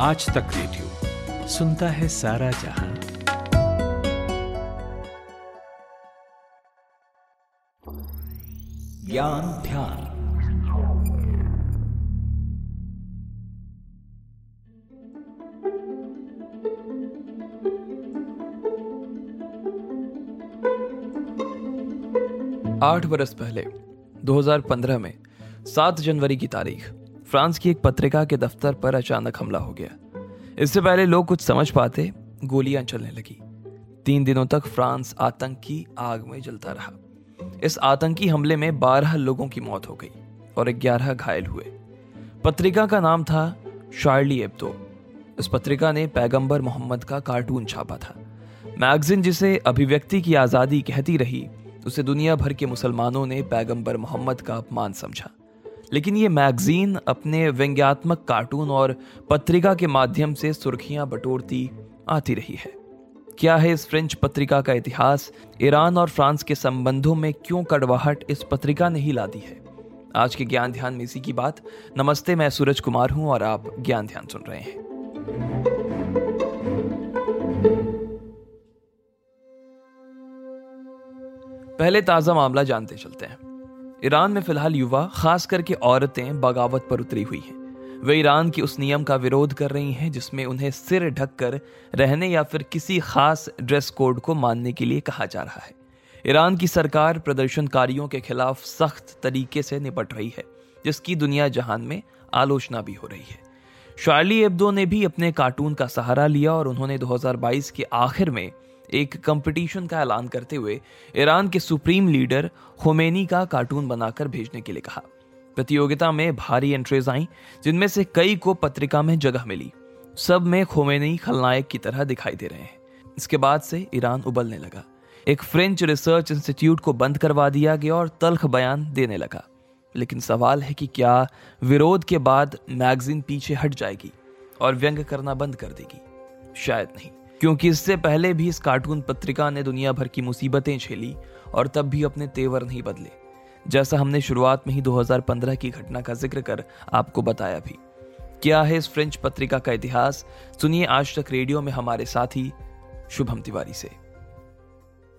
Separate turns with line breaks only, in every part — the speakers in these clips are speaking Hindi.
आज तक रेडियो सुनता है सारा जहाँ।
ज्ञान ध्यान।
आठ बरस पहले 2015 में 7 जनवरी की तारीख। फ्रांस की एक पत्रिका के दफ्तर पर अचानक हमला हो गया। इससे पहले लोग कुछ समझ पाते, गोलियाँ चलने लगी। तीन दिनों तक फ्रांस आतंक आग में जलता रहा। इस आतंकी हमले में 12 लोगों की मौत हो गई और 11 घायल हुए। पत्रिका का नाम था शार्ली एब्दो। इस पत्रिका ने पैगंबर मोहम्मद का कार्टून छापा था। मैगजीन जिसे अभिव्यक्ति की आज़ादी कहती रही, उसे दुनिया भर के मुसलमानों ने पैगंबर मोहम्मद का अपमान समझा। लेकिन ये मैगजीन अपने व्यंग्यात्मक कार्टून और पत्रिका के माध्यम से सुर्खियाँ बटोरती आती रही है। क्या है इस फ्रेंच पत्रिका का इतिहास? ईरान और फ्रांस के संबंधों में क्यों कड़वाहट इस पत्रिका ने ही ला दी है? आज के ज्ञान ध्यान में इसी की बात। नमस्ते, मैं सूरज कुमार हूँ और आप ज्ञान ध्यान सुन रहे हैं। पहले ताज़ा मामला जानते चलते हैं। ईरान में फ़िलहाल युवा, खास करके औरतें, बगावत पर उतरी हुई हैं। वे ईरान की उस नियम का विरोध कर रही हैं, जिसमें उन्हें सिर ढककर रहने या फिर किसी खास ड्रेस कोड को मानने के लिए कहा जा रहा है। ईरान की सरकार प्रदर्शनकारियों के खिलाफ सख्त तरीके से निपट रही है, जिसकी दुनिया जहान में आलोचना भी हो रही है। शार्ली एब्दो ने भी अपने कार्टून का सहारा लिया और उन्होंने 2022 के आखिर में एक कंपटीशन का ऐलान करते हुए ईरान के सुप्रीम लीडर खोमेनी का कार्टून बनाकर भेजने के लिए कहा। प्रतियोगिता में भारी एंट्रीज आई, जिनमें से कई को पत्रिका में जगह मिली। सब में खोमेनी खलनायक की तरह दिखाई दे रहे हैं। इसके बाद से ईरान उबलने लगा। एक फ्रेंच रिसर्च इंस्टीट्यूट को बंद करवा दिया गया और तल्ख बयान देने लगा। लेकिन सवाल है कि क्या विरोध के बाद मैगजीन पीछे हट जाएगी और व्यंग करना बंद कर देगी? शायद नहीं। क्योंकि इससे पहले भी इस कार्टून पत्रिका ने दुनिया भर की मुसीबतें झेली और तब भी अपने तेवर नहीं बदले, जैसा हमने शुरुआत में ही 2015 की घटना का ज़िक्र कर आपको बताया भी। क्या है इस फ्रेंच पत्रिका का इतिहास? सुनिए आज तक रेडियो में हमारे साथी शुभम तिवारी से।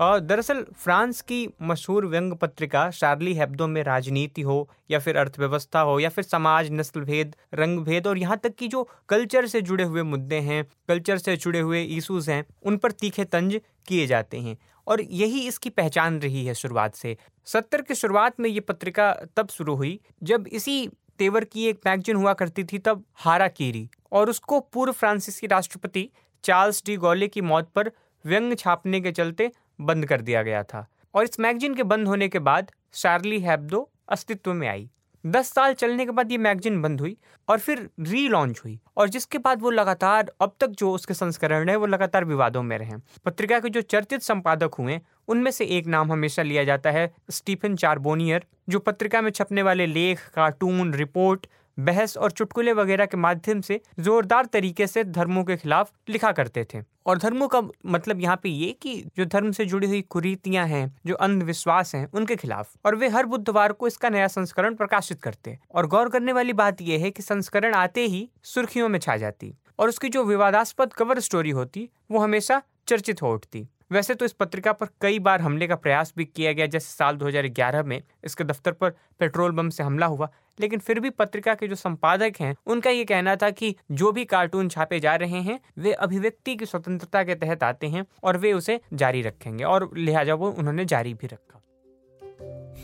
दरअसल फ्रांस की मशहूर व्यंग पत्रिका शार्ली हेब्दो में राजनीति हो या फिर अर्थव्यवस्था हो या फिर समाज नस्ल भेद रंग भेद और यहाँ तक कि जो कल्चर से जुड़े हुए मुद्दे हैं, कल्चर से जुड़े हुए इशूज हैं, उन पर तीखे तंज किए जाते हैं। और यही इसकी पहचान रही है शुरुआत से। सत्तर की शुरुआत में ये पत्रिका तब शुरू हुई जब इसी तेवर की एक मैगजीन हुआ करती थी, तब हारा कीरी और उसको पूर्व फ्रांसीसी राष्ट्रपति चार्ल्स डी गॉले की मौत पर व्यंग छापने के चलते बंद कर दिया गया था और इस मैगजीन के बंद होने के बाद शार्ली हैब्दो अस्तित्व में आई। दस साल चलने के बाद ये मैगजीन बंद हुई और फिर री लॉन्च हुई और जिसके बाद वो लगातार, अब तक जो उसके संस्करण है वो लगातार विवादों में रहे। पत्रिका के जो चर्चित संपादक हुए, उनमें से एक नाम हमेशा लिया जाता है, स्टीफन चारबोनियर, जो पत्रिका में छपने वाले लेख, कार्टून, रिपोर्ट बहस और चुटकुले वगैरह के माध्यम से जोरदार तरीके से धर्मों के खिलाफ लिखा करते थे। और धर्मों का मतलब यहाँ पे ये कि जो धर्म से जुड़ी हुई कुरीतियाँ हैं, जो अंधविश्वास हैं, उनके खिलाफ। और वे हर बुधवार को इसका नया संस्करण प्रकाशित करते और गौर करने वाली बात यह है कि संस्करण आते ही सुर्खियों में छा जाती। और उसकी जो विवादास्पद कवर स्टोरी होती, वो हमेशा चर्चित हो उठती। वैसे तो इस पत्रिका पर कई बार हमले का प्रयास भी किया गया, जैसे साल 2011 में इसके दफ्तर पर पेट्रोल बम से हमला हुआ। लेकिन फिर भी पत्रिका के जो संपादक हैं, उनका ये कहना था कि जो भी कार्टून छापे जा रहे हैं, वे अभिव्यक्ति की स्वतंत्रता के तहत आते हैं और वे उसे जारी रखेंगे और लिहाजा वो उन्होंने जारी भी रखा।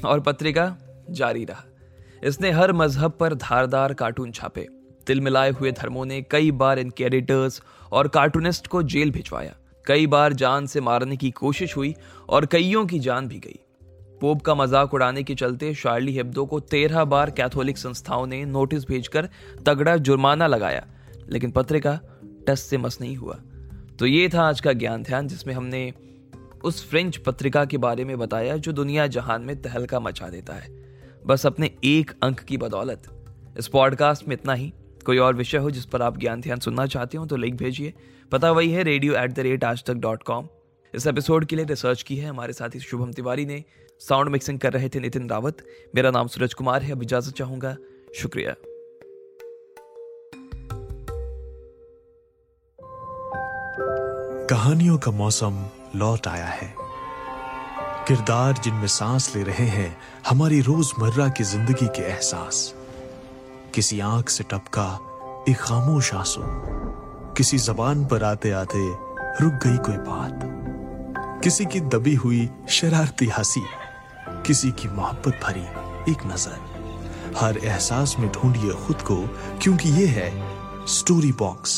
और पत्रिका जारी रहा। इसने हर मज़हब पर धारदार कार्टून छापे। तिल मिलाए हुए धर्मों ने कई बार इनके एडिटर्स और कार्टूनिस्ट को जेल भिजवाया। कई बार जान से मारने की कोशिश हुई और कईयों की जान भी गई। पोप का मज़ाक उड़ाने के चलते शार्ली हेब्दो को तेरह बार कैथोलिक संस्थाओं ने नोटिस भेजकर तगड़ा जुर्माना लगाया, लेकिन पत्रिका टस से मस नहीं हुआ। तो ये था आज का ज्ञान ध्यान, जिसमें हमने उस फ्रेंच पत्रिका के बारे में बताया जो दुनिया जहान में तहलका मचा देता है। बस अपने एक अंक की बदौलत। इस पॉडकास्ट में इतना ही। कोई और विषय हो जिस पर आप ज्ञान ध्यान सुनना चाहते हो तो लिंक भेजिए। पता वही है रेडियो एट द रेट आज तक डॉट कॉम इस एपिसोड के लिए रिसर्च की है हमारे साथी शुभम तिवारी ने। साउंड मिक्सिंग कर रहे थे नितिन रावत। मेरा नाम सूरज कुमार है, अब इजाज़त चाहूँगा। शुक्रिया।
कहानियों का मौसम लौट आया है। किरदार जिनमें सांस ले रहे हैं, हमारी रोज़मर्रा की ज़िंदगी के एहसास। किसी आँख से टपका एक खामोश आँसू। किसी जबान पर आते आते रुक गई कोई बात। किसी की दबी हुई शरारती हँसी, किसी की मोहब्बत भरी एक नज़र। हर एहसास में ढूंढिए खुद को, क्योंकि ये है story box.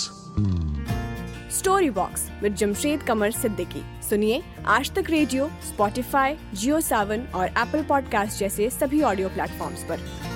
Story box with Jamshed Qamar Siddiqui. सुनिए आज तक रेडियो स्पॉटिफाई जियो सावन और एप्पल पॉडकास्ट जैसे सभी ऑडियो प्लेटफॉर्म्स पर।